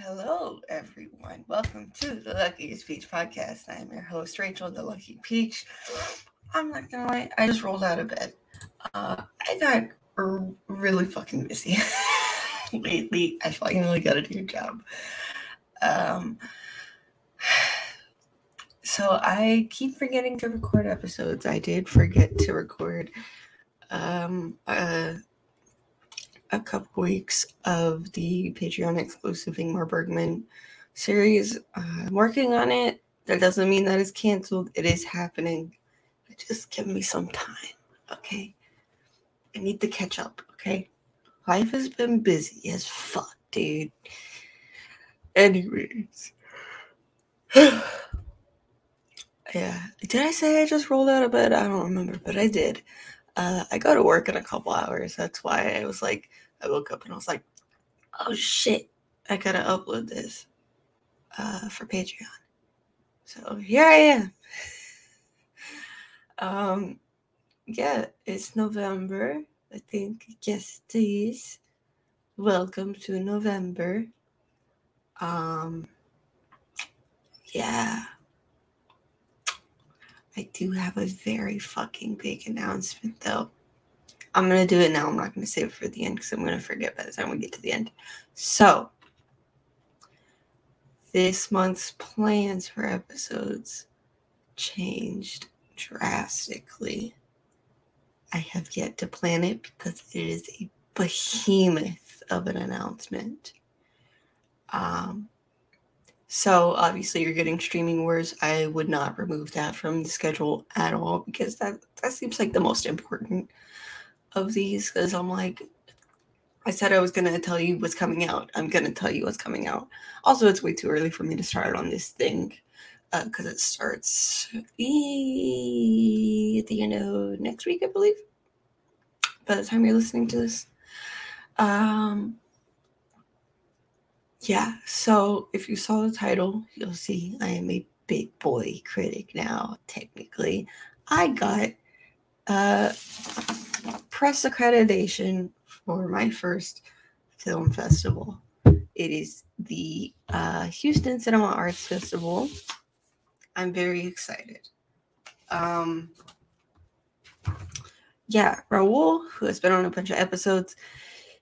Hello, everyone. Welcome to the Luckiest Peach podcast. I'm your host, Rachel, the Lucky Peach. I'm not gonna lie, I just rolled out of bed. Uh, I got r- really fucking busy lately. I finally got a new job. Um, so I keep forgetting to record episodes. I did forget to record um, a couple weeks of the Patreon exclusive Ingmar Bergman series. Uh, I'm working on it. That doesn't mean that it's canceled. It is happening. Just give me some time, okay? I need to catch up, okay? Life has been busy as fuck, dude. Anyways. yeah. Did I say I just rolled out of bed? I don't remember, but I did. Uh, I go to work in a couple hours. That's why I was like, I woke up and I was like, oh shit, I gotta upload this uh, for Patreon. So here I am. um, yeah, it's November. I think yes, it is. Welcome to November. Um, yeah. I do have a very fucking big announcement though. I'm gonna do it now. I'm not gonna save it for the end because I'm gonna forget by the time we get to the end. So this month's plans for episodes changed drastically. I have yet to plan it because it is a behemoth of an announcement. Um, so obviously you're getting streaming wars. I would not remove that from the schedule at all because that that seems like the most important of these because I'm like I said I was gonna tell you what's coming out. I'm gonna tell you what's coming out. Also, it's way too early for me to start on this thing because uh, it starts at the end of next week, I believe. By the time you're listening to this, um, yeah. So if you saw the title, you'll see I am a big boy critic now. Technically, I got uh, press accreditation for my first film festival. It is the uh, Houston Cinema Arts Festival. I'm very excited. Um, yeah, Raul, who has been on a bunch of episodes,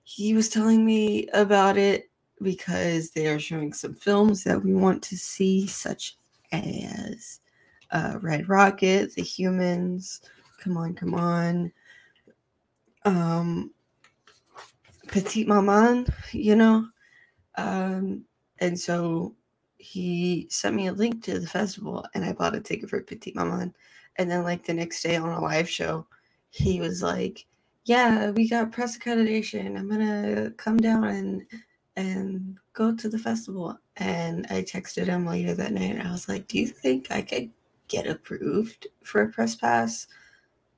he was telling me about it because they are showing some films that we want to see, such as uh, Red Rocket, The Humans, Come On, Come On, um, Petite Maman, you know. Um, and so he sent me a link to the festival and I bought a ticket for Petite Maman. And then like the next day on a live show, he was like, Yeah, we got press accreditation. I'm gonna come down and and go to the festival. And I texted him later that night and I was like, Do you think I could get approved for a press pass?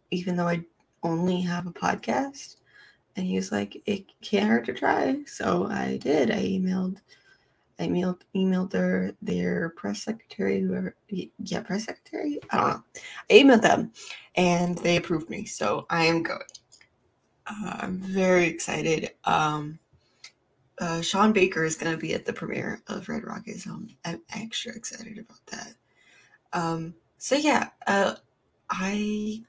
Even though I only have a podcast? And he was like, It can't hurt to try. So I did. I emailed I emailed emailed their their press secretary, whoever yeah, press secretary. I don't know. I emailed them and they approved me. So I am going. Uh, I'm very excited. Um uh, Sean Baker is going to be at the premiere of Red Rocket, so I'm, I'm extra excited about that. Um, so yeah, uh, I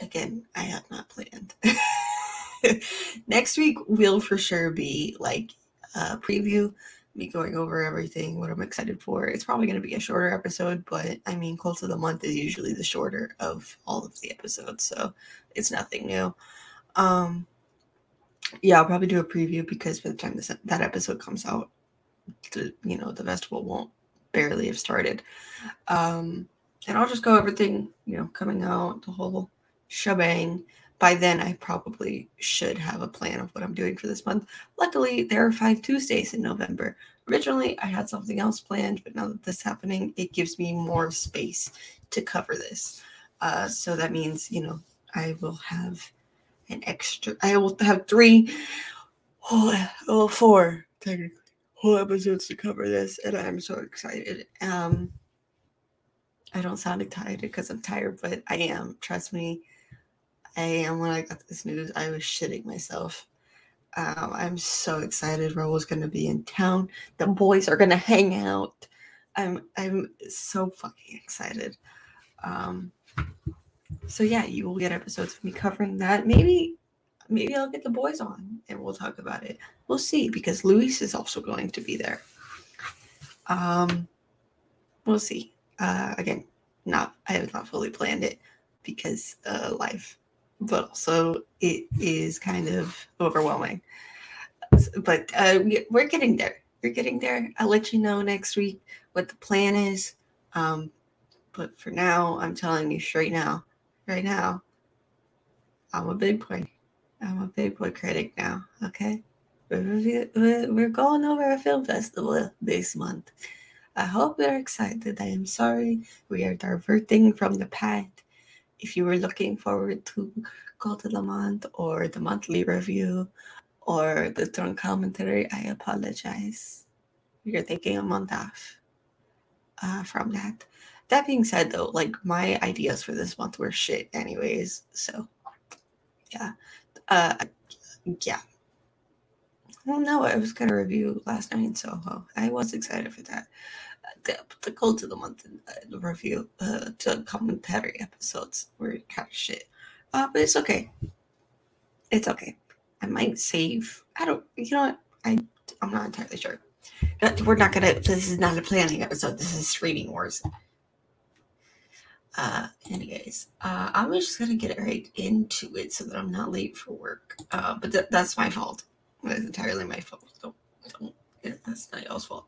again, I have not planned. Next week will for sure be like a preview, me going over everything, what I'm excited for. It's probably going to be a shorter episode, but I mean, close of the month is usually the shorter of all of the episodes, so it's nothing new. Um, yeah, I'll probably do a preview because by the time this, that episode comes out, the you know the festival won't barely have started. Um, and I'll just go everything you know coming out, the whole shebang. By then, I probably should have a plan of what I'm doing for this month. Luckily, there are five Tuesdays in November. Originally, I had something else planned, but now that this is happening, it gives me more space to cover this. Uh, so that means, you know, I will have an extra, I will have three, whole, well, four technically, whole episodes to cover this, and I'm so excited. Um, I don't sound excited because I'm tired, but I am. Trust me, I am. When I got this news, I was shitting myself. Um, I'm so excited. Raul's gonna be in town. The boys are gonna hang out. I'm I'm so fucking excited. Um, so yeah, you will get episodes of me covering that. Maybe maybe I'll get the boys on and we'll talk about it. We'll see because Luis is also going to be there. Um, we'll see. Uh, again, not I have not fully planned it because uh, life, but also it is kind of overwhelming. But uh, we're getting there. We're getting there. I'll let you know next week what the plan is. Um, but for now, I'm telling you straight now, right now, I'm a big boy. I'm a big boy critic now. Okay, we're, going over a film festival this month. I hope you're excited. I am sorry we are diverting from the path. If you were looking forward to Cult to the Month or the monthly review or the drunk commentary, I apologize. You're taking a month off uh, from that. That being said, though, like my ideas for this month were shit, anyways. So, yeah, uh, yeah. Well, no, I was gonna review last night in Soho. I was excited for that. Uh, the, the Cult of the Month uh, review, uh, to commentary episodes were kind of shit. Uh, but it's okay. It's okay. I might save. I don't. You know what? I I'm not entirely sure. We're not gonna. This is not a planning episode. This is streaming wars. Uh, anyways, uh, I'm just gonna get right into it so that I'm not late for work. Uh, but th- that's my fault. That's entirely my fault. Don't, don't. That's not y'all's fault.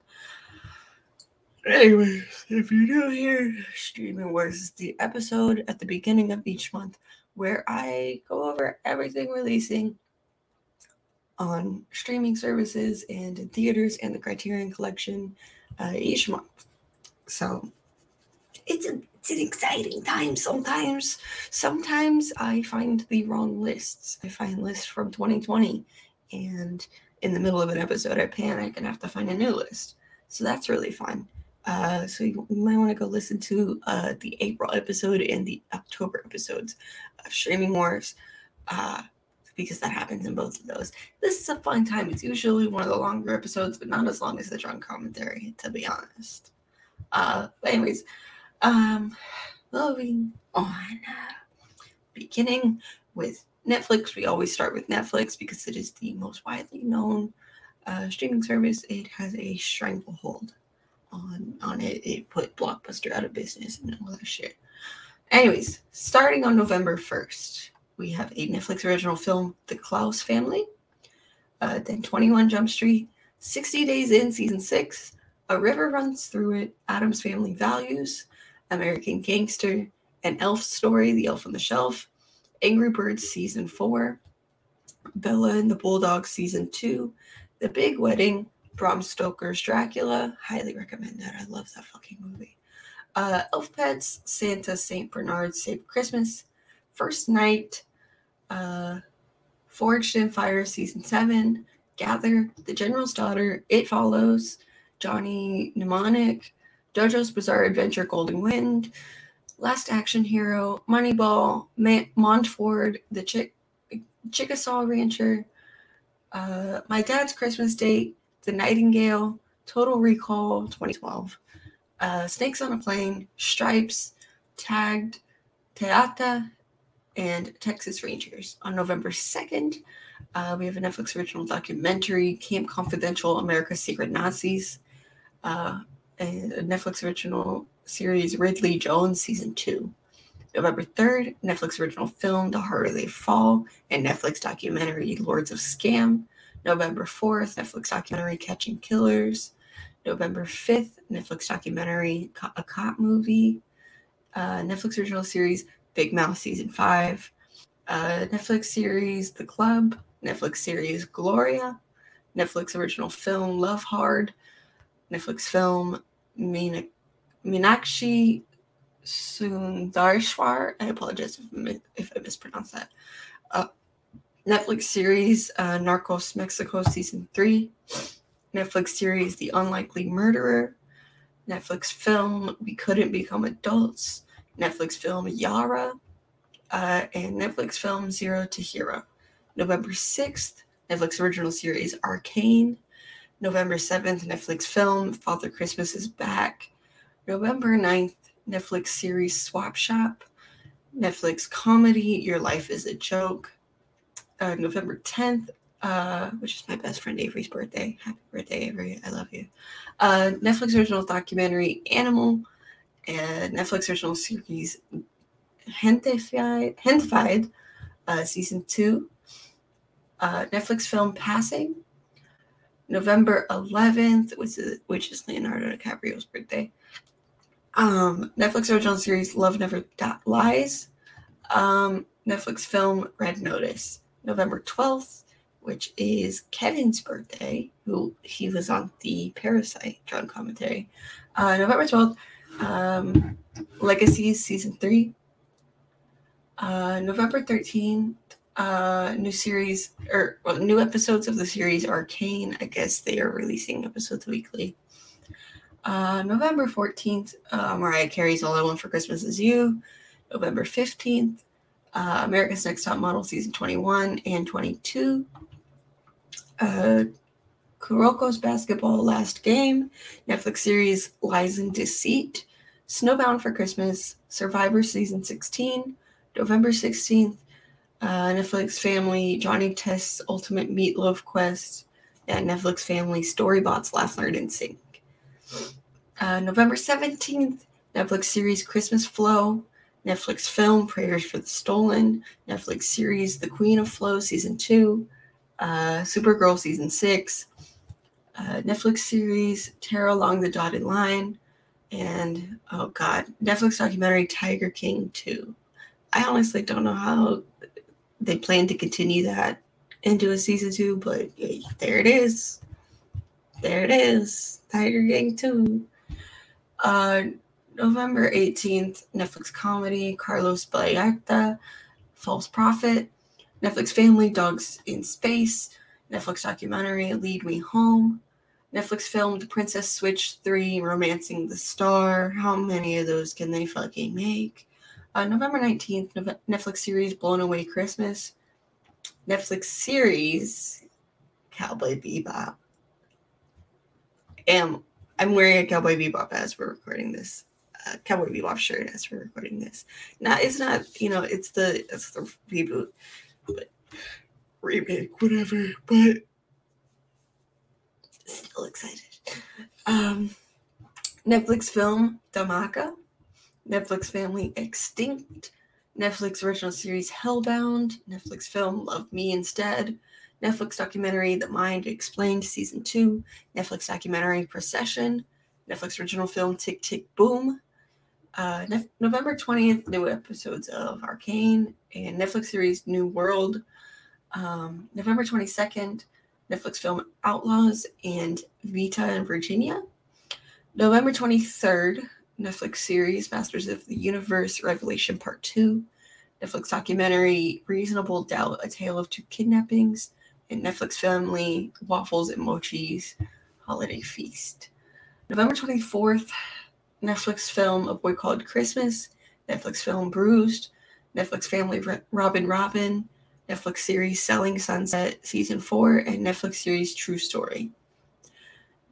Anyways, if you're new here, Streaming Wars is the episode at the beginning of each month where I go over everything releasing on streaming services and in theaters and the Criterion Collection uh, each month. So it's a it's an exciting time sometimes. Sometimes I find the wrong lists. I find lists from 2020 and in the middle of an episode I panic and have to find a new list. So that's really fun. Uh, so you, you might want to go listen to uh, the April episode and the October episodes of Streaming Wars. Uh, because that happens in both of those. This is a fun time. It's usually one of the longer episodes, but not as long as the drunk commentary, to be honest. Uh, anyways, um, moving on. Beginning with Netflix, we always start with Netflix because it is the most widely known uh, streaming service. It has a stranglehold on on it. It put Blockbuster out of business and all that shit. Anyways, starting on November first, we have a Netflix original film, The Claus Family. Uh, then 21 Jump Street, 60 Days In, Season 6, A River Runs Through It, Addams Family Values, American Gangster, An Elf Story, The Elf on the Shelf, Angry Birds Season 4, Bella and the Bulldog Season 2, The Big Wedding, Bram Stoker's Dracula. Highly recommend that. I love that fucking movie. Uh, Elf Pets, Santa, St. Bernard, Save Christmas, First Night, uh, Forged in Fire Season 7, Gather, The General's Daughter, It Follows, Johnny Mnemonic, JoJo's Bizarre Adventure Golden Wind, Last Action Hero, Moneyball, Ma- Montford, The Chick- Chickasaw Rancher, uh, My Dad's Christmas Date, The Nightingale, Total Recall 2012, uh, Snakes on a Plane, Stripes, Tagged, Teata, and Texas Rangers. On November 2nd, uh, we have a Netflix original documentary, Camp Confidential America's Secret Nazis. Uh, a Netflix original series Ridley Jones season two. November 3rd, Netflix original film The Harder They Fall, and Netflix documentary Lords of Scam. November 4th, Netflix documentary Catching Killers. November 5th, Netflix documentary A Cop Movie. Uh, Netflix original series Big Mouth Season 5. Uh, Netflix series The Club. Netflix series Gloria. Netflix original film Love Hard. Netflix film Meenakshi Sundareshwar. I apologize if, if I mispronounce that. Uh, Netflix series uh, Narcos Mexico Season 3. Netflix series The Unlikely Murderer. Netflix film We Couldn't Become Adults. Netflix film Yara. Uh, and Netflix film Zero to Hero. November 6th, Netflix original series Arcane. November 7th, Netflix film Father Christmas is Back. November 9th, Netflix series Swap Shop. Netflix comedy Your Life is a Joke. Uh, November 10th, uh, which is my best friend Avery's birthday. Happy birthday, Avery. I love you. Uh, Netflix original documentary Animal. Netflix original series Gentefied, Gentefied uh, season two. Uh, Netflix film Passing. November 11th, which is, which is Leonardo DiCaprio's birthday. Um, Netflix original series Love Never Lies. Um, Netflix film Red Notice. November 12th, which is Kevin's birthday, who he was on the Parasite drug commentary. Uh, November 12th, um, Legacies season three. Uh, November 13th, uh, new series or well, new episodes of the series Arcane. I guess they are releasing episodes weekly. Uh, November 14th, uh, Mariah Carey's All I Want for Christmas Is You. November 15th, uh, America's Next Top Model season 21 and 22. Uh, Kuroko's Basketball Last Game. Netflix series Lies in Deceit. Snowbound for Christmas. Survivor season 16. November 16th, uh, Netflix Family, Johnny Test's Ultimate Meatloaf Quest, and Netflix Family Storybots Laugh, Learn, and Sing. Uh, November 17th, Netflix series Christmas Flow, Netflix film Prayers for the Stolen, Netflix series The Queen of Flow Season 2, uh, Supergirl Season 6, uh, Netflix series Terror Along the Dotted Line, and oh god, Netflix documentary Tiger King 2. I honestly don't know how they plan to continue that into a season two, but there it is. There it is. Tiger King 2. Uh, November 18th, Netflix comedy Carlos Ballarta, False Prophet, Netflix family Dogs in Space, Netflix documentary Lead Me Home, Netflix film The Princess Switch 3 Romancing the Star. How many of those can they fucking make? Uh, November 19th, Netflix series Blown Away Christmas. Netflix series Cowboy Bebop. And I'm wearing a Cowboy Bebop as we're recording this. Uh, Cowboy Bebop shirt as we're recording this. Now it's not, you know, it's the it's the reboot, but remake, whatever. But still excited. Um, Netflix film Dhamaka. Netflix family Extinct, Netflix original series Hellbound, Netflix film Love Me Instead, Netflix documentary The Mind Explained Season 2, Netflix documentary Procession, Netflix original film Tick Tick Boom, uh, November 20th, new episodes of Arcane, and Netflix series New World. Um, November 22nd, Netflix film Outlaws and Vita in Virginia. November 23rd, Netflix series Masters of the Universe Revelation Part 2, Netflix documentary Reasonable Doubt A Tale of Two Kidnappings, and Netflix family Waffles and Mochi's Holiday Feast. November 24th, Netflix film A Boy Called Christmas, Netflix film Bruised, Netflix family Robin Robin, Netflix series Selling Sunset Season 4, and Netflix series True Story.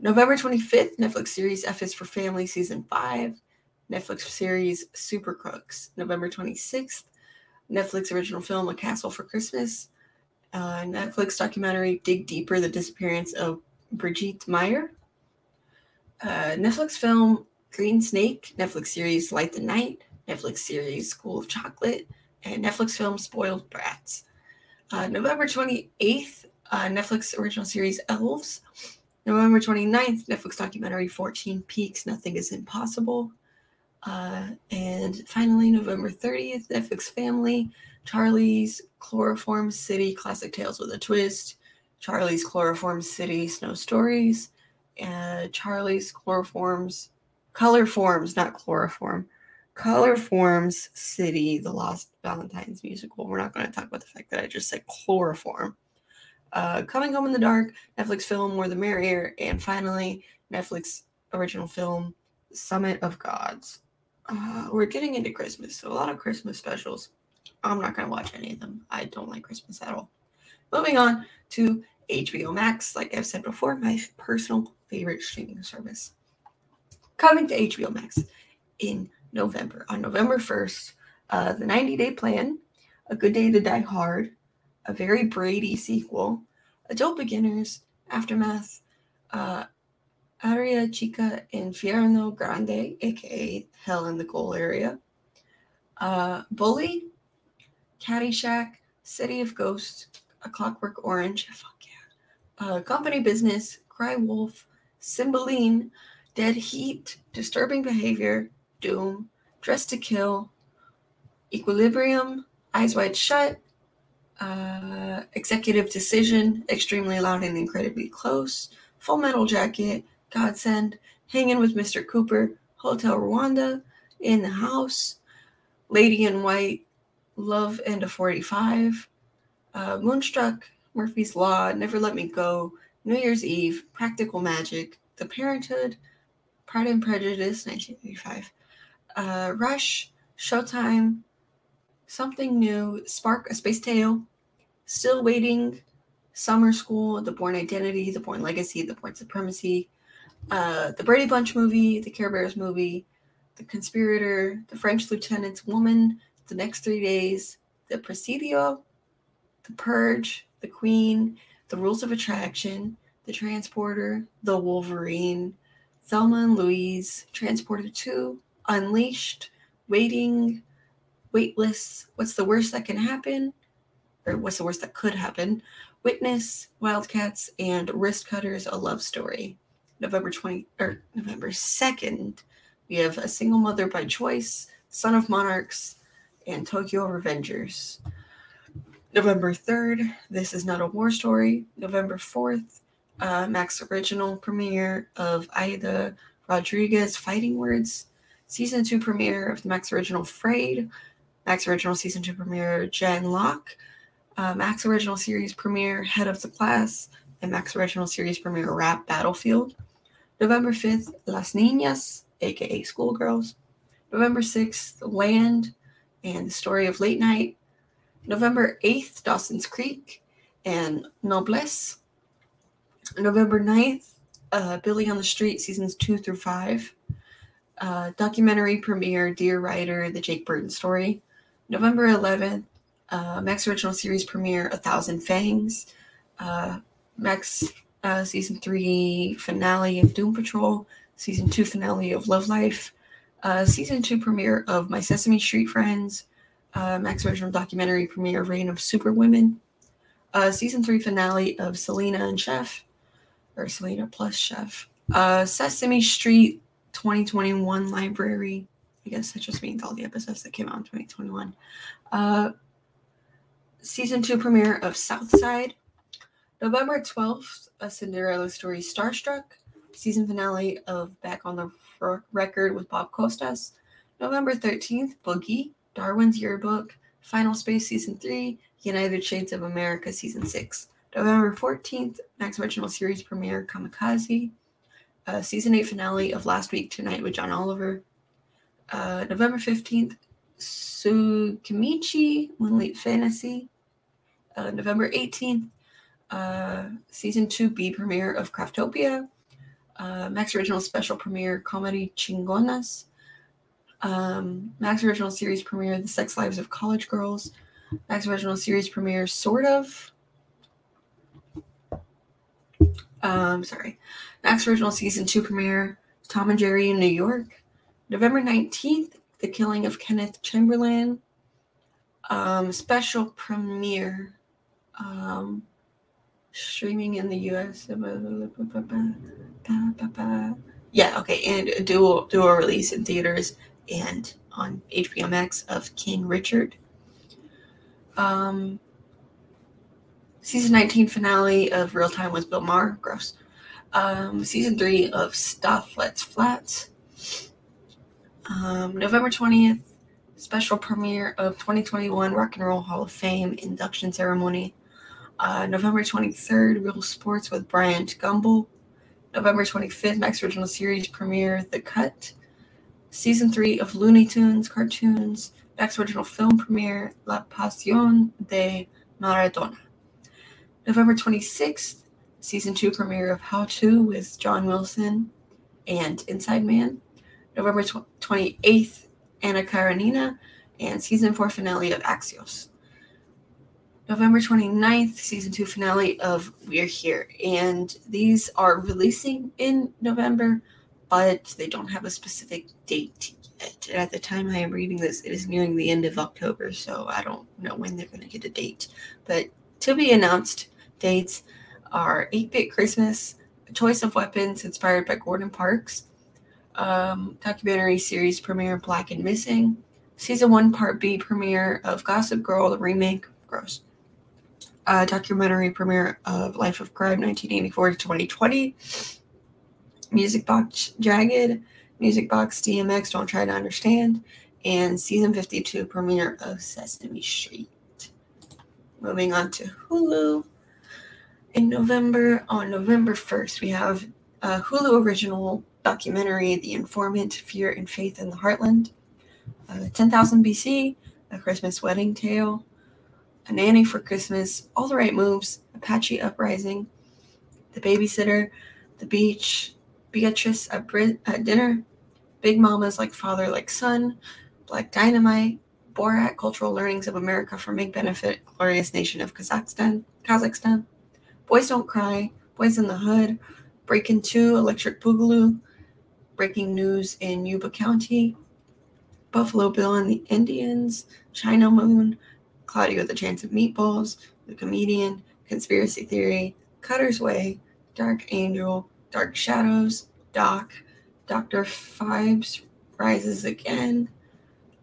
November 25th, Netflix series F is for Family Season 5, Netflix series Super Crooks. November 26th, Netflix original film A Castle for Christmas, uh, Netflix documentary Dig Deeper The Disappearance of Brigitte Meier, uh, Netflix film Green Snake, Netflix series Light the Night, Netflix series School of Chocolate, and Netflix film Spoiled Brats. Uh, November 28th, uh, Netflix original series Elves. November 29th, Netflix documentary 14 Peaks, Nothing is Impossible. Uh, and finally, November 30th, Netflix Family, Charlie's Chloroform City, Classic Tales with a Twist, Charlie's Chloroform City, Snow Stories, and Charlie's Chloroforms, Color Forms, not Chloroform, Color Forms City, The Lost Valentine's Musical. We're not going to talk about the fact that I just said chloroform. Uh, Coming Home in the Dark, Netflix film More the Merrier, and finally, Netflix original film Summit of Gods. Uh, we're getting into Christmas, so a lot of Christmas specials. I'm not going to watch any of them. I don't like Christmas at all. Moving on to HBO Max, like I've said before, my personal favorite streaming service. Coming to HBO Max in November. On November 1st, uh, the 90 Day Plan, A Good Day to Die Hard, a very Brady sequel, Adult Beginners, Aftermath, uh, Aria Chica Infierno Grande, aka Hell in the Goal area, uh, Bully, Caddyshack, City of Ghosts, A Clockwork Orange, fuck yeah, uh, Company Business, Cry Wolf, Cymbeline, Dead Heat, Disturbing Behavior, Doom, Dress to Kill, Equilibrium, Eyes Wide Shut, uh, Executive Decision, Extremely Loud and Incredibly Close, Full Metal Jacket, Godsend, Hanging with Mr. Cooper, Hotel Rwanda, In the House, Lady in White, Love and a 45, uh, Moonstruck, Murphy's Law, Never Let Me Go, New Year's Eve, Practical Magic, The Parenthood, Pride and Prejudice, 1985, uh, Rush, Showtime, Something New, Spark, A Space Tale, Still Waiting, Summer School, The Bourne Identity, The Bourne Legacy, The Bourne Supremacy, uh, The Brady Bunch movie, The Care Bears movie, The Conspirator, The French Lieutenant's Woman, The Next Three Days, The Presidio, The Purge, The Queen, The Rules of Attraction, The Transporter, The Wolverine, Thelma and Louise, Transporter 2, Unleashed, Waiting, Waitlist, What's the Worst That Can Happen? Or What's the Worst That Could Happen? Witness, Wildcats, and Wrist Cutters, A Love Story. November 20 or November 2nd, we have A Single Mother by Choice, Son of Monarchs, and Tokyo Revengers. November 3rd, This Is Not a War Story. November 4th, uh, Max Original premiere of Aida Rodriguez Fighting Words. Season 2 premiere of the Max Original Frayed. Max Original Season 2 premiere Jen Locke. Uh, Max Original Series premiere Head of the Class. And Max Original Series premiere Rap Battlefield. November 5th, Las Niñas, aka Schoolgirls. November 6th, Land and the Story of Late Night. November 8th, Dawson's Creek and Noblesse. November 9th, uh, Billy on the Street, seasons 2 through 5. Uh, documentary premiere, Dear Rider, The Jake Burton Story. November 11th, uh, Max Original Series premiere, A Thousand Fangs. Uh, Max uh, season three finale of Doom Patrol, season two finale of Love Life, uh, season two premiere of My Sesame Street Friends, uh, Max original documentary premiere Reign of Superwomen, uh, season three finale of Selena and Chef, or Selena plus Chef, Sesame Street 2021 library. I guess that just means all the episodes that came out in 2021. Uh, season two premiere of Southside, November 12th, a Cinderella story Starstruck, season finale of Back on the Record with Bob Costas. November 13th, Boogie, Darwin's Yearbook, Final Space Season 3, United Shades of America Season 6. November 14th, Max Original Series premiere Kamikaze, uh, Season 8 finale of Last Week Tonight with John Oliver. Uh, November 15th, Tsukimichi Moonlight Fantasy. Uh, November 18th, uh, season two B premiere of Craftopia, uh, Max Original Special premiere Comedy Chingonas, um, Max Original Series premiere The Sex Lives of College Girls, Max Original Series premiere Sort of. Um, sorry, Max Original Season 2 premiere Tom and Jerry in New York, November 19th, The Killing of Kenneth Chamberlain, um, special premiere um, streaming in the US. Yeah, okay, and a dual dual release in theaters and on HBO Max of King Richard. Um, season 19 finale of Real Time with Bill Maher. Gross. Um, season 3 of Stath Lets Flats. Um, November 20th, special premiere of 2021 Rock and Roll Hall of Fame induction ceremony uh, November 23rd, Real Sports with Bryant Gumbel. November 25th, Max Original Series premiere, The Cut. Season 3 of Looney Tunes cartoons, Max Original Film premiere, La Pasión de Maradona. November 26th, season two premiere of How To with John Wilson and Inside Man. November 28th, Anna Karenina and season four finale of Axios. November 29th, season two finale of We're Here. And these are releasing in November, but they don't have a specific date yet. And At the time I am reading this, it is nearing the end of October, so I don't know when they're going to get a date. But to be announced dates are 8 Bit Christmas, choice of weapons inspired by Gordon Parks, um, documentary series premiere Black and Missing, season one part B premiere of Gossip Girl, the remake, gross. Uh, documentary premiere of Life of Crime 1984 to 2020. Music Box Jagged, Music Box DMX Don't Try to Understand, and season 52 premiere of Sesame Street. Moving on to Hulu. In November, on November 1st, we have a Hulu original documentary, The Informant Fear and Faith in the Heartland, uh, 10,000 BC, A Christmas Wedding Tale, A Nanny for Christmas, All the Right Moves, Apache Uprising, The Babysitter, The Beach, Beatrice at, Brit- at Dinner, Big Mamas Like Father Like Son, Black Dynamite, Borat Cultural Learnings of America for Make Benefit, Glorious Nation of Kazakhstan, Kazakhstan, Boys Don't Cry, Boys in the Hood, Breaking 2, Electric Boogaloo, Breaking News in Yuba County, Buffalo Bill and the Indians, China Moon, Claudia the Chance of Meatballs, The Comedian, Conspiracy Theory, Cutter's Way, Dark Angel, Dark Shadows, Doc, Dr. Phibes Rises Again,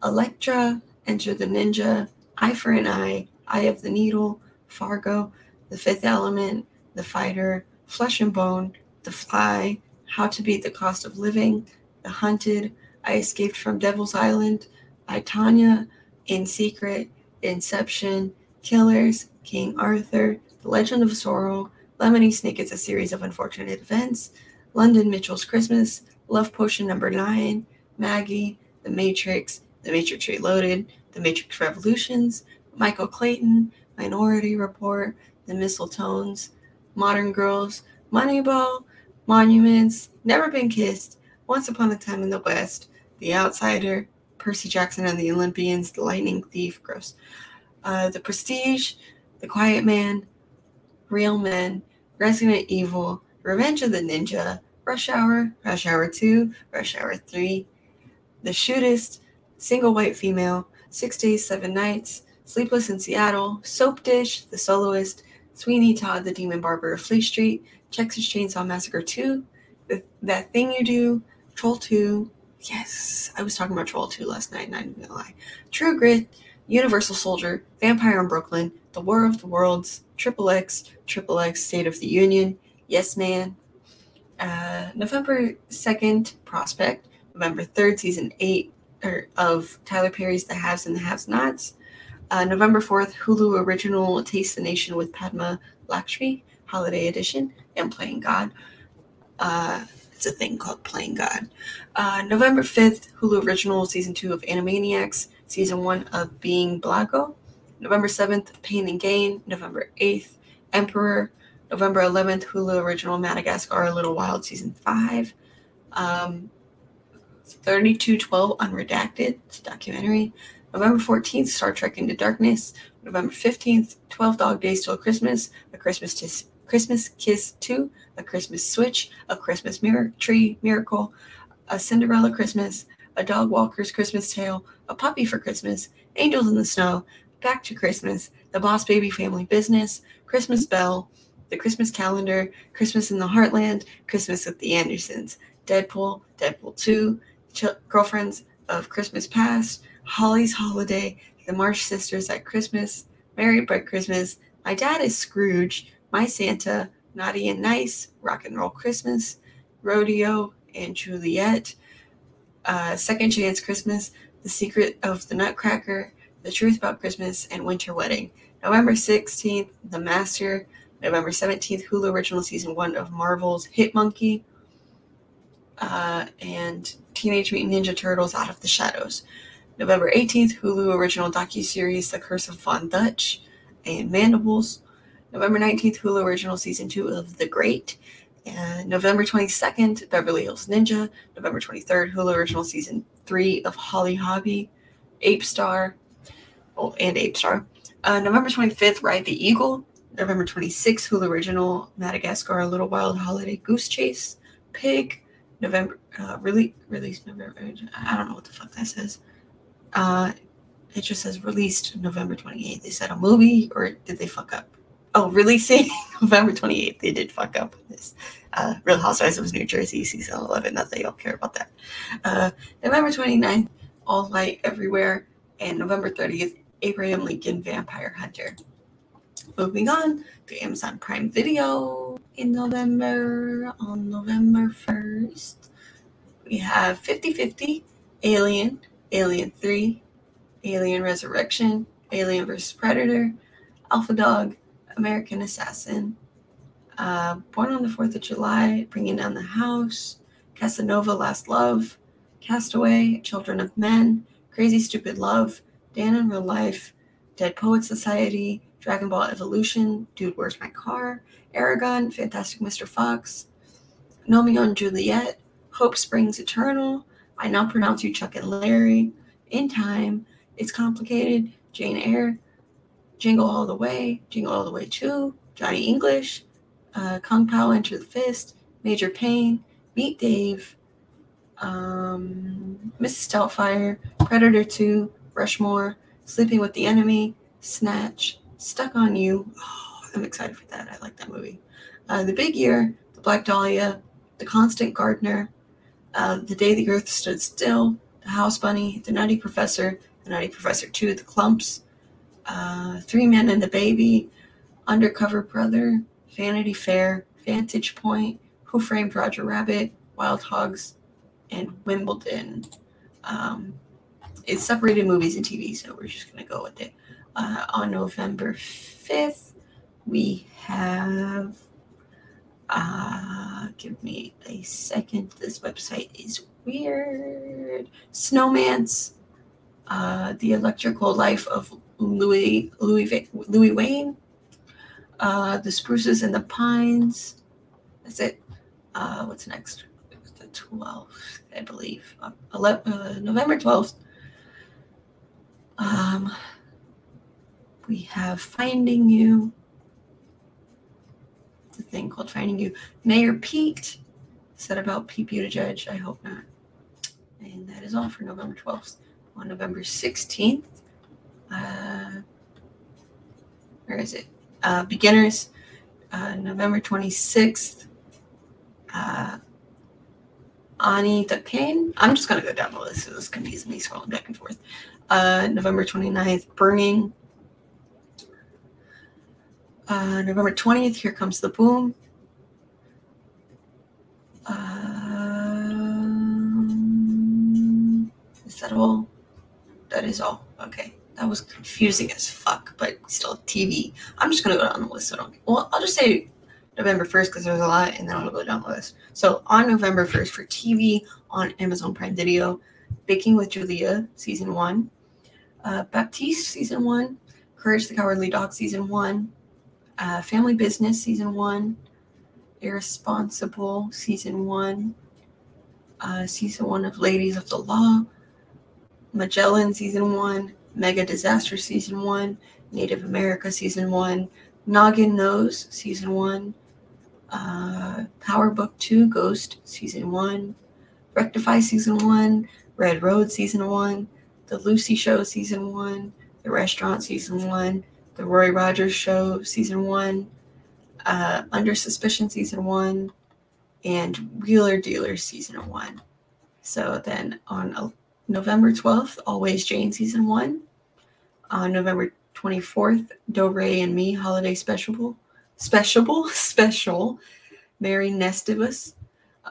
Elektra, Enter the Ninja, Eye for an Eye, Eye of the Needle, Fargo, The Fifth Element, The Fighter, Flesh and Bone, The Fly, How to Beat the Cost of Living, The Hunted, I Escaped from Devil's Island, I Tonya, In Secret, Inception, Killers, King Arthur, The Legend of Sorrow, Lemony Snicket's A Series of Unfortunate Events, London Mitchell's Christmas, Love Potion Number 9, Maggie, The Matrix, The Matrix Reloaded, The Matrix Revolutions, Michael Clayton, Minority Report, The Mistletones, Modern Girls, Moneyball, Monuments, Never Been Kissed, Once Upon a Time in the West, The Outsider, Percy Jackson and the Olympians, The Lightning Thief, gross. Uh, the Prestige, The Quiet Man, Real Men, Resident Evil, Revenge of the Ninja, Rush Hour, Rush Hour 2, Rush Hour 3, The Shootist, Single White Female, Six Days, Seven Nights, Sleepless in Seattle, Soap Dish, The Soloist, Sweeney Todd, The Demon Barber of Fleet Street, Texas Chainsaw Massacre 2, the, That Thing You Do, Troll 2. Yes, I was talking about Troll 2 last night, and I'm gonna lie. True Grit, Universal Soldier, Vampire in Brooklyn, The War of the Worlds, Triple X, Triple X State of the Union, Yes Man, uh, November 2nd, Prospect, November 3rd, Season 8 er, of Tyler Perry's The Haves and the Haves Nots, uh, November 4th, Hulu Original Taste the Nation with Padma Lakshmi, Holiday Edition, and Playing God. Uh, it's a thing called Playing God. Uh, November 5th, Hulu Original Season 2 of Animaniacs, Season 1 of Being Blago. November 7th, Pain and Gain. November 8th, Emperor. November 11th, Hulu Original Madagascar A Little Wild Season 5. Um, 3212 Unredacted, it's a documentary. November 14th, Star Trek Into Darkness. November 15th, 12 Dog Days Till Christmas, A Christmas Tis- Christmas Kiss 2, A Christmas Switch, A Christmas Mir- Tree Miracle, A Cinderella Christmas, A Dog Walker's Christmas Tale, A Puppy for Christmas, Angels in the Snow, Back to Christmas, The Boss Baby Family Business, Christmas Bell, The Christmas Calendar, Christmas in the Heartland, Christmas with the Andersons, Deadpool, Deadpool 2, Ch- Girlfriends of Christmas Past, Holly's Holiday, The March Sisters at Christmas, Merry Bright Christmas, My Dad is Scrooge, My Santa, Naughty and Nice, Rock and Roll Christmas, Rodeo and Juliet, uh, Second Chance Christmas, The Secret of the Nutcracker, The Truth About Christmas, and Winter Wedding. November 16th, The Master. November 17th, Hulu Original Season 1 of Marvel's Hit Monkey. Uh, and Teenage Mutant Ninja Turtles Out of the Shadows. November 18th, Hulu original docu-series The Curse of Von Dutch and Mandibles. November 19th, Hulu Original Season 2 of The Great. And November 22nd, Beverly Hills Ninja. November 23rd, Hulu Original Season 3 of Holly Hobbie, Ape Star. Oh, and Ape Star. Uh, November 25th, Ride the Eagle. November 26th, Hulu Original Madagascar, A Little Wild Holiday Goose Chase. Pig. November, uh, really, released November. I don't know what the fuck that says. Uh, it just says released November 28th. They said a movie, or did they fuck up? Oh, releasing November 28th. They did fuck up this. Uh, Real Housewives of New Jersey, season 11. Not that y'all care about that. Uh, November 29th, All Light Everywhere. And November 30th, Abraham Lincoln Vampire Hunter. Moving on to Amazon Prime Video in November, on November 1st, we have 50 50, Alien, Alien 3, Alien Resurrection, Alien vs. Predator, Alpha Dog, American Assassin, uh, Born on the 4th of July, Bringing Down the House, Casanova Last Love, Castaway, Children of Men, Crazy Stupid Love, Dan in Real Life, Dead Poet Society, Dragon Ball Evolution, Dude, Where's My Car, Eragon, Fantastic Mr. Fox, Romeo and Juliet, Hope Springs Eternal, I Now Pronounce You Chuck and Larry, In Time, It's Complicated, Jane Eyre, Jingle All the Way, Jingle All the Way 2, Johnny English, uh, Kung Pao Enter the Fist, Major Payne, Meet Dave, um, Mrs. Doubtfire, Predator 2, Rushmore, Sleeping with the Enemy, Snatch, Stuck on You. Oh, I'm excited for that. I like that movie. Uh, the Big Year, The Black Dahlia, The Constant Gardener, uh, The Day the Earth Stood Still, The House Bunny, The Nutty Professor, The Nutty Professor 2, The Klumps, uh, Three Men and the Baby, Undercover Brother, Vanity Fair, Vantage Point, Who Framed Roger Rabbit, Wild Hogs, and Wimbledon. Um, it's separated movies and TV, so we're just going to go with it. Uh, on November 5th, we have. Uh, give me a second. This website is weird. Snowman's uh, The Electrical Life of Louis Louis Louis Wayne. Uh, the Spruces and the Pines. That's it. Uh, what's next? The 12th, I believe. Uh, 11, uh, November 12th. Um, we have Finding You. The thing called Finding You. Mayor Pete. That about Pete Buttigieg? I hope not. And that is all for November 12th. On November 16th, uh, where is it? Uh, beginners, uh, November 26th. Uh, Ani Kane. I'm just going to go down the list. So this confuses me scrolling back and forth. Uh, November 29th, Burning. Uh, November 20th, Here Comes the Boom. Um, is that all? That is all. Okay. That was confusing as fuck, but still TV. I'm just gonna go down the list. So don't. Well, I'll just say November 1st because there's a lot, and then I'll go down the list. So on November 1st for TV on Amazon Prime Video, Baking with Julia season one, uh, Baptiste season one, Courage the Cowardly Dog season one, uh, Family Business season one, Irresponsible season one, uh, season one of Ladies of the Law, Magellan season one, Mega Disaster Season 1, Native America Season 1, Noggin Nose Season 1, uh, Power Book 2, Ghost Season 1, Rectify Season 1, Red Road Season 1, The Lucy Show Season 1, The Restaurant Season 1, The Roy Rogers Show Season 1, uh, Under Suspicion Season 1, and Wheeler Dealer Season 1. So then on November 12th, Always Jane Season 1, uh, November 24th, Dovray and Me Holiday Special, Special, Special, Mary Nestivus.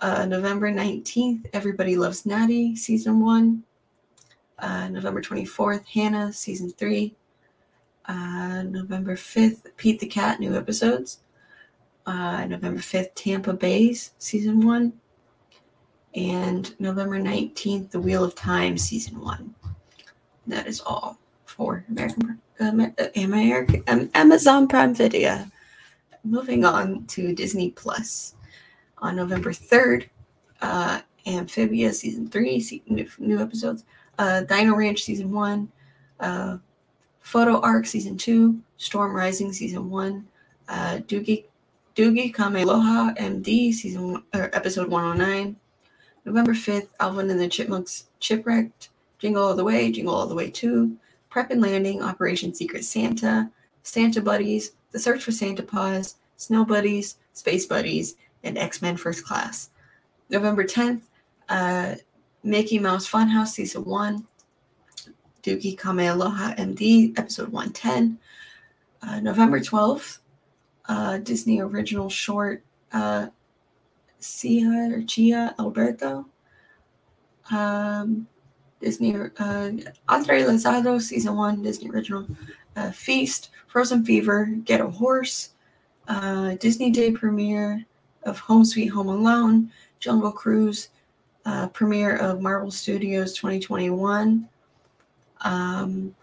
Uh, November 19th, Everybody Loves Natti, Season 1. Uh, November 24th, Hannah, Season 3. Uh, November 5th, Pete the Cat, new episodes. Uh, November 5th, Tampa Baes, season one. And November 19th, The Wheel of Time, season one. That is all for American, uh, American um, Amazon Prime Video. moving on to Disney Plus. On November 3rd, uh, Amphibia Season 3, new, new episodes. Uh, Dino Ranch Season 1. Uh, Photo Arc Season 2. Storm Rising Season 1. Uh, Doogie, Doogie Kamealoha MD Season one, or Episode 109. November 5th, Alvin and the Chipmunks Chipwrecked. Jingle All the Way, Jingle All the Way 2. Prep and Landing, Operation Secret Santa. Santa Buddies, The Search for Santa Paws, Snow Buddies, Space Buddies, and X Men First Class. November 10th, uh, Mickey Mouse Funhouse Season 1, Dookie Doogie Kamealoha MD Episode 110. Uh, November 12th, uh, Disney Original Short uh, Cia or Chia Alberto. Um, Disney uh, Andre Lozado Season 1, Disney Original uh, Feast, Frozen Fever, Get a Horse, uh, Disney Day premiere of Home Sweet Home Alone, Jungle Cruise, uh, premiere of Marvel Studios 2021, um,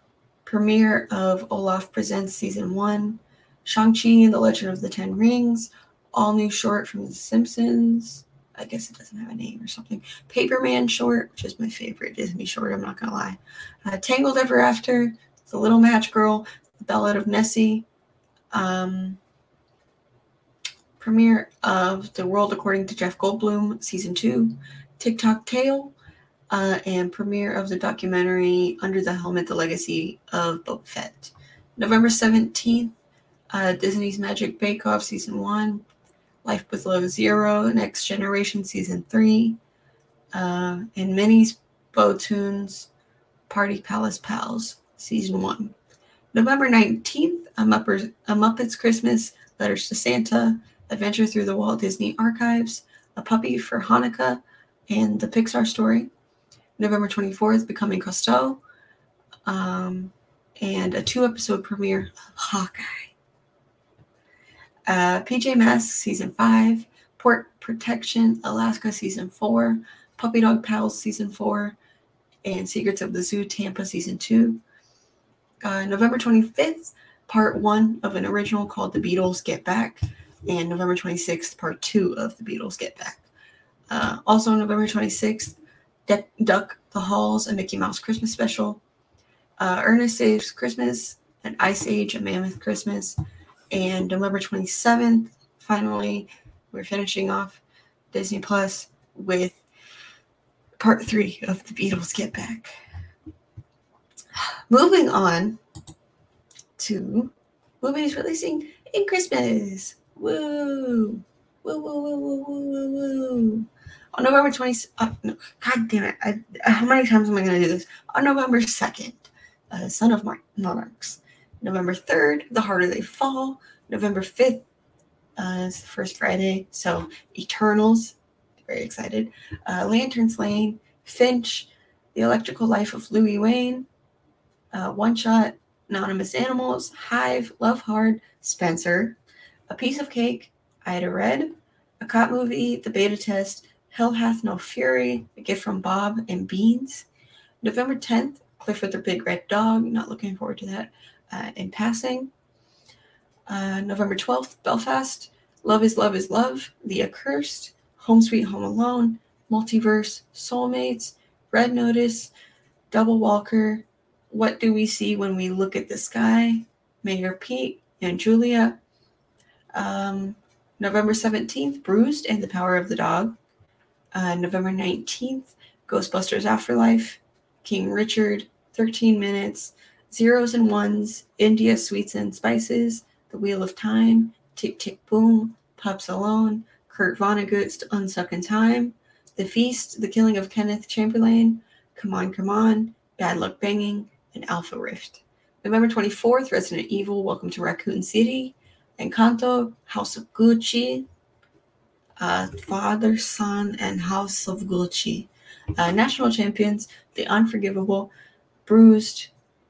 premiere of Olaf Presents Season 1, Shang-Chi and the Legend of the Ten Rings, all new short from The Simpsons. I guess it doesn't have a name or something. Paperman short, which is my favorite Disney short, I'm not to lie. Uh, Tangled Ever After, The Little Match Girl, The Ballad of Nessie. Um, premiere of The World According to Jeff Goldblum, Season 2, Tick-Tock Tale, uh, and premiere of the documentary Under the Helmet, The Legacy of Boba Fett. November 17th, uh, Disney's Magic Bake Off Season 1, Life Below Zero, Next Generation Season 3, uh, and Minnie's Bow-Toons, Party Palace Pals Season 1. November 19th, A, Muppers, A Muppets Christmas, Letters to Santa, Adventure Through the Walt Disney Archives, A Puppy for Hanukkah, and The Pixar Story. November 24th, Becoming Cousteau, um, and a two episode premiere of Hawkeye. Uh, PJ Masks Season 5, Port Protection Alaska Season 4, Puppy Dog Pals Season 4, and Secrets of the Zoo Tampa Season 2. Uh, November 25th, Part 1 of an original called The Beatles Get Back and November 26th, part two of The Beatles Get Back. Uh, also, November 26th, De- Duck the Halls, a Mickey Mouse Christmas special. Uh, Ernest Saves Christmas, an Ice Age, a Mammoth Christmas. And November 27th, finally, we're finishing off Disney Plus with part three of The Beatles Get Back. Moving on to movies releasing in Christmas. Woo! Woo, woo, woo, woo, woo, woo, woo. On November 20th, uh, no, God damn it. I, how many times am I going to do this? On November 2nd, uh, Son of Monarchs. November 3rd, The Harder They Fall. November 5th uh, is the first Friday. So, Eternals. Very excited. Uh, Lanterns Lane. Finch. The Electrical Life of Louis Wayne, Uh, One Shot. Anonymous Animals. Hive. Love Hard. Spencer. A Piece of Cake, Ida Red, a cop movie, The Beta Test, Hell Hath No Fury, A Gift from Bob and Beans. November 10th, Clifford the Big Red Dog, not looking forward to that uh, in passing. Uh, November 12th, Belfast, Love is Love is Love, The Accursed, Home Sweet Home Alone, Multiverse, Soulmates, Red Notice, Double Walker, What Do We See When We Look at the Sky, Mayor Pete and Julia, um, November 17th, Bruised and the Power of the Dog. Uh, November 19th, Ghostbusters Afterlife, King Richard, 13 Minutes, Zeros and Ones, India Sweets and Spices, The Wheel of Time, Tick Tick Boom, Pups Alone, Kurt Vonnegut's Unstuck in Time, The Feast, The Killing of Kenneth Chamberlain, Come On, Come On, Bad Luck Banging, and Alpha Rift. November 24th, Resident Evil, Welcome to Raccoon City, Encanto, House of Gucci, uh, Father, Son, and House of Gucci. Uh, national champions, The Unforgivable, Bruised,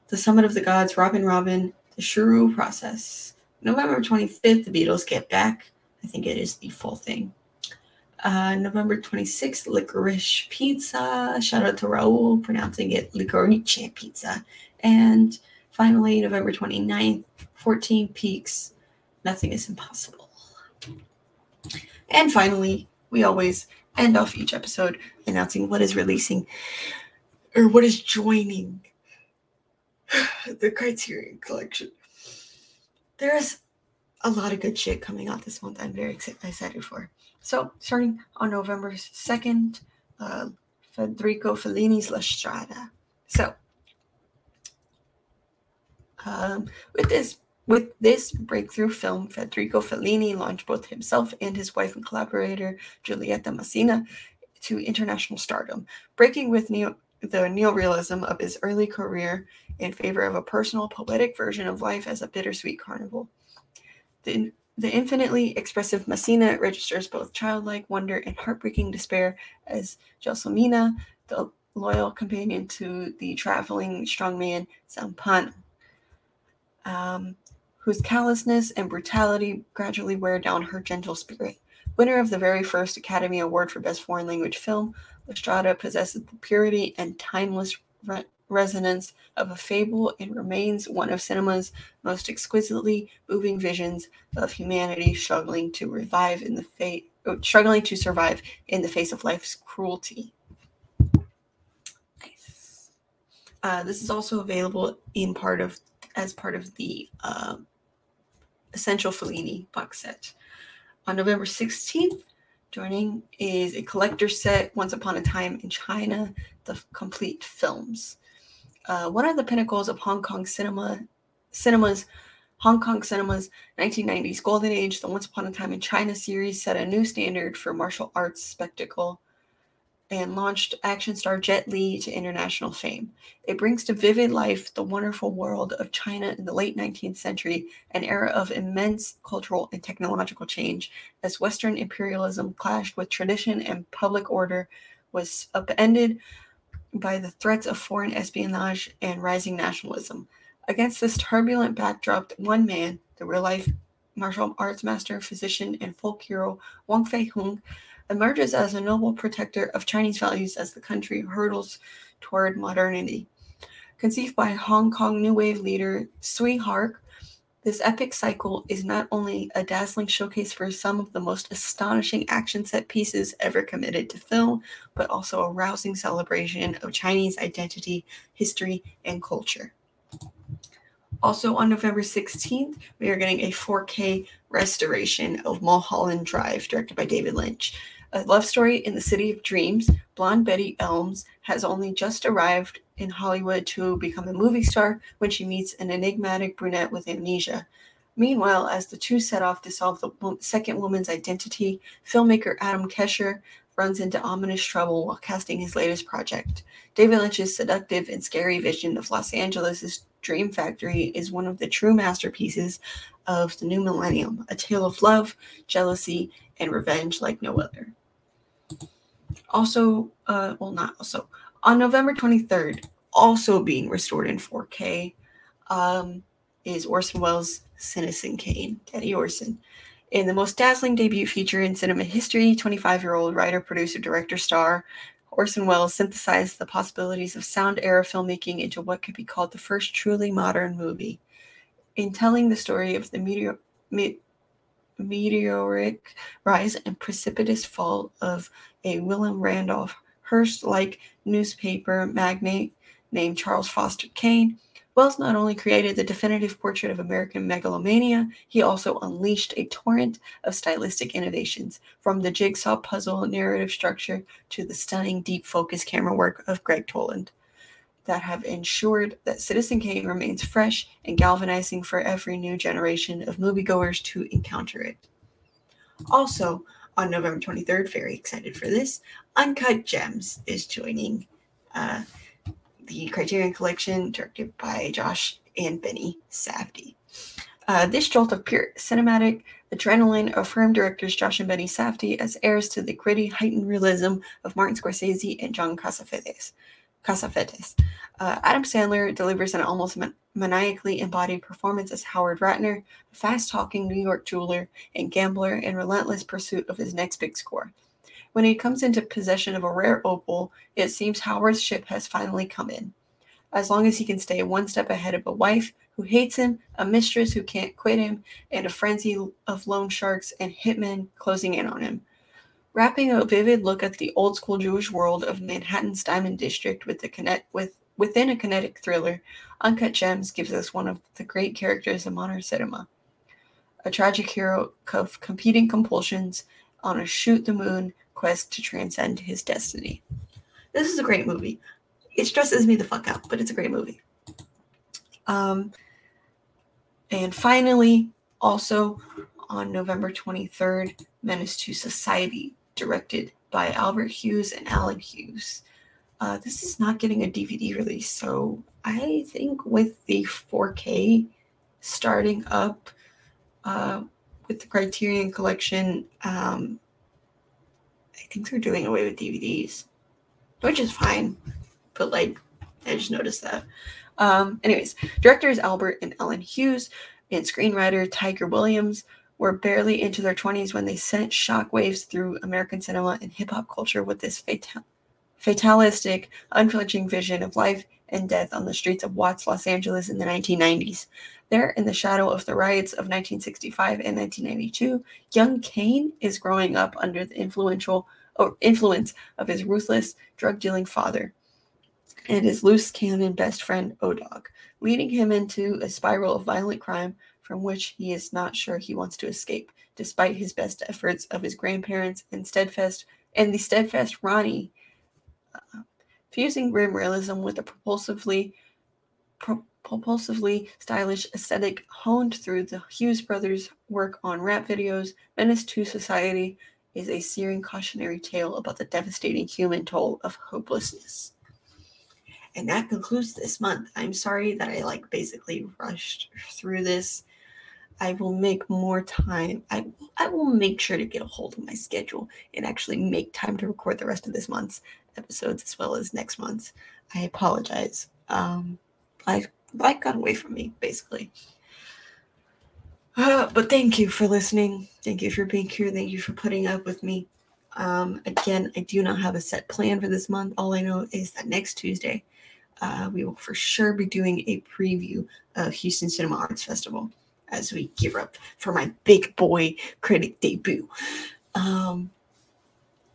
The Summit of the Gods, Robin Robin, The Shrew Process. November 25th, The Beatles Get Back. I think it is the full thing. Uh, November 26th, Licorice Pizza. Shout out to Raul, pronouncing it Licorice Pizza. And finally, November 29th, 14 Peaks, nothing is impossible. And finally, we always end off each episode announcing what is releasing or what is joining the Criterion Collection. There's a lot of good shit coming out this month. I'm very excited for. So, starting on November 2nd, uh, Federico Fellini's La Strada. So, um, with this with this breakthrough film, Federico Fellini launched both himself and his wife and collaborator Giulietta Masina to international stardom, breaking with neo- the neorealism of his early career in favor of a personal, poetic version of life as a bittersweet carnival. The, the infinitely expressive Masina registers both childlike wonder and heartbreaking despair as Gelsomina, the loyal companion to the traveling strongman Zampano. Um, whose callousness and brutality gradually wear down her gentle spirit. Winner of the very first Academy Award for Best Foreign Language Film, La Strada possesses the purity and timeless re- resonance of a fable and remains one of cinema's most exquisitely moving visions of humanity struggling to revive in the fate struggling to survive in the face of life's cruelty. Nice. Uh, this is also available in part of as part of the uh, Essential Fellini box set. On November 16th, joining is a collector set, Once Upon a Time in China, the complete films. Uh, one of the pinnacles of Hong Kong cinema, cinemas, Hong Kong cinema's 1990s golden age, the Once Upon a Time in China series set a new standard for martial arts spectacle and launched action star Jet Li to international fame. It brings to vivid life the wonderful world of China in the late 19th century, an era of immense cultural and technological change, as Western imperialism clashed with tradition and public order was upended by the threats of foreign espionage and rising nationalism. Against this turbulent backdrop, one man, the real life martial arts master, physician, and folk hero Wang Fei Hung, emerges as a noble protector of Chinese values as the country hurtles toward modernity. Conceived by Hong Kong New Wave leader Tsui Hark, this epic cycle is not only a dazzling showcase for some of the most astonishing action set pieces ever committed to film, but also a rousing celebration of Chinese identity, history, and culture. Also on November 16th, we are getting a 4K restoration of Mulholland Drive, directed by David Lynch. A love story in the city of dreams, blonde Betty Elms has only just arrived in Hollywood to become a movie star when she meets an enigmatic brunette with amnesia. Meanwhile, as the two set off to solve the second woman's identity, filmmaker Adam Kesher runs into ominous trouble while casting his latest project. David Lynch's seductive and scary vision of Los Angeles' dream factory is one of the true masterpieces of the new millennium, a tale of love, jealousy, and revenge like no other. Also, uh, well, not also, on November 23rd, also being restored in 4K, um, is Orson Welles' Citizen Kane, Teddy Orson. In the most dazzling debut feature in cinema history, 25 year old writer, producer, director, star Orson Welles synthesized the possibilities of sound era filmmaking into what could be called the first truly modern movie. In telling the story of the meteor, me, meteoric rise and precipitous fall of a William Randolph Hearst like newspaper magnate named Charles Foster Kane, Welles not only created the definitive portrait of American megalomania, he also unleashed a torrent of stylistic innovations, from the jigsaw puzzle narrative structure to the stunning deep focus camera work of Gregg Toland that have ensured that Citizen Kane remains fresh and galvanizing for every new generation of moviegoers to encounter it. Also, on November 23rd, very excited for this, Uncut Gems is joining uh, the Criterion Collection, directed by Josh and Benny Safdie. Uh, this jolt of pure cinematic adrenaline affirmed directors Josh and Benny Safdie as heirs to the gritty, heightened realism of Martin Scorsese and John Cassavetes. Cassavetes. Uh, Adam Sandler delivers an almost man- maniacally embodied performance as Howard Ratner, a fast talking New York jeweler and gambler in relentless pursuit of his next big score. When he comes into possession of a rare opal, it seems Howard's ship has finally come in. As long as he can stay one step ahead of a wife who hates him, a mistress who can't quit him, and a frenzy of loan sharks and hitmen closing in on him. Wrapping a vivid look at the old school Jewish world of Manhattan's Diamond District with the connect with within a kinetic thriller, Uncut Gems gives us one of the great characters in modern cinema. A tragic hero of competing compulsions on a shoot the moon quest to transcend his destiny. This is a great movie. It stresses me the fuck out, but it's a great movie. Um, and finally, also on November 23rd, Menace to Society, directed by Albert Hughes and Allen Hughes. Uh, this is not getting a DVD release, so I think with the 4K starting up uh, with the Criterion Collection, um, I think they're doing away with DVDs, which is fine. But like, I just noticed that. Um, anyways, directors Albert and Allen Hughes and screenwriter Tyger Williams were barely into their 20s when they sent shockwaves through American cinema and hip hop culture with this fatal- fatalistic, unflinching vision of life and death on the streets of Watts, Los Angeles in the 1990s. There, in the shadow of the riots of 1965 and 1992, young Caine is growing up under the influential or influence of his ruthless, drug-dealing father and his loose cannon best friend Odog, leading him into a spiral of violent crime from which he is not sure he wants to escape, despite his best efforts of his grandparents and steadfast and the steadfast Ronnie, uh, fusing grim realism with a propulsively pro- propulsively stylish aesthetic honed through the Hughes brothers' work on rap videos. Menace to Society is a searing cautionary tale about the devastating human toll of hopelessness. And that concludes this month. I'm sorry that I like basically rushed through this. I will make more time. I I will make sure to get a hold of my schedule and actually make time to record the rest of this month's episodes as well as next month's. I apologize. Um, life life got away from me basically. Uh, but thank you for listening. Thank you for being here. Thank you for putting up with me. Um, again, I do not have a set plan for this month. All I know is that next Tuesday, uh, we will for sure be doing a preview of Houston Cinema Arts Festival as we gear up for my big boy critic debut. Um,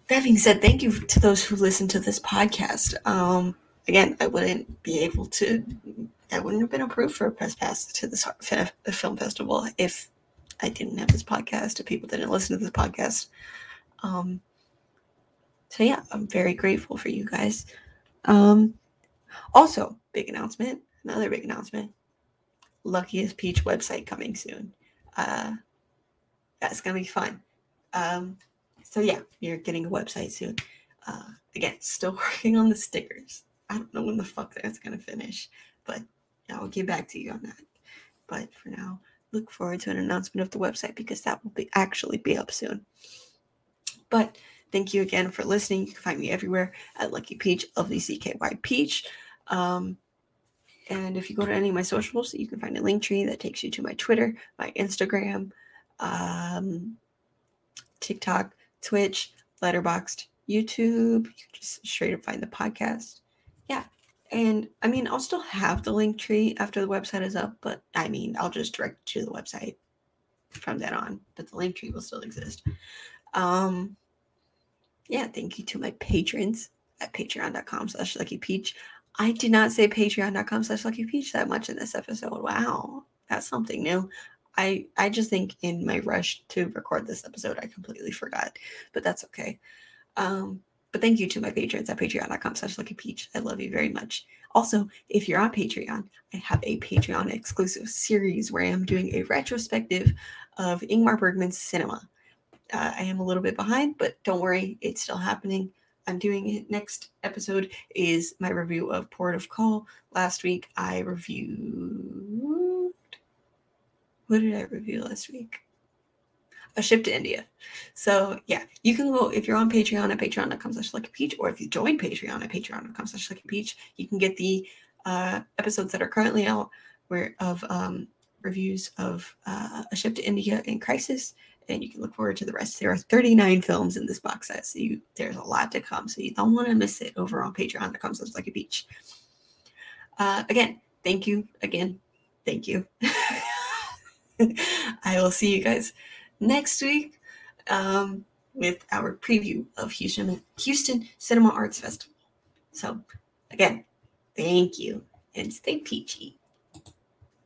that being said, thank you to those who listen to this podcast. Um, again, I wouldn't be able to, I wouldn't have been approved for a press pass to this film festival if I didn't have this podcast, if people didn't listen to this podcast. Um, so yeah, I'm very grateful for you guys. Um, also, big announcement, another big announcement. Luckiest Peach website coming soon. Uh, that's gonna be fun. Um, so yeah, you're getting a website soon. Uh, again, still working on the stickers. I don't know when the fuck that's gonna finish, but I'll get back to you on that. But for now, look forward to an announcement of the website because that will be actually be up soon. But thank you again for listening. You can find me everywhere at Lucky Peach, LVCKY Peach. Um, and if you go to any of my socials, you can find a link tree that takes you to my Twitter, my Instagram, um, TikTok, Twitch, Letterboxd, YouTube. You just straight up find the podcast. Yeah. And I mean, I'll still have the link tree after the website is up, but I mean, I'll just direct to the website from then on, but the link tree will still exist. Um, yeah, thank you to my patrons at patreon.com slash lucky peach. I did not say patreon.com slash lucky peach that much in this episode. Wow. That's something new. I I just think in my rush to record this episode, I completely forgot. But that's okay. Um, but thank you to my patrons at patreon.com slash lucky peach. I love you very much. Also, if you're on Patreon, I have a Patreon exclusive series where I am doing a retrospective of Ingmar Bergman's cinema. Uh, I am a little bit behind, but don't worry, it's still happening. I'm doing it. Next episode is my review of Port of Call. Last week I reviewed. What did I review last week? A ship to India. So yeah, you can go if you're on Patreon at patreon.com slash lucky peach, or if you join Patreon at patreon.com slash lucky peach, you can get the uh, episodes that are currently out where of um, reviews of uh, a ship to India in crisis and you can look forward to the rest. There are 39 films in this box set, so you, there's a lot to come. So you don't want to miss it over on Patreon. That comes slash lucky peach. Uh, again, thank you. Again, thank you. I will see you guys next week um, with our preview of Houston, Houston Cinema Arts Festival. So, again, thank you and stay peachy.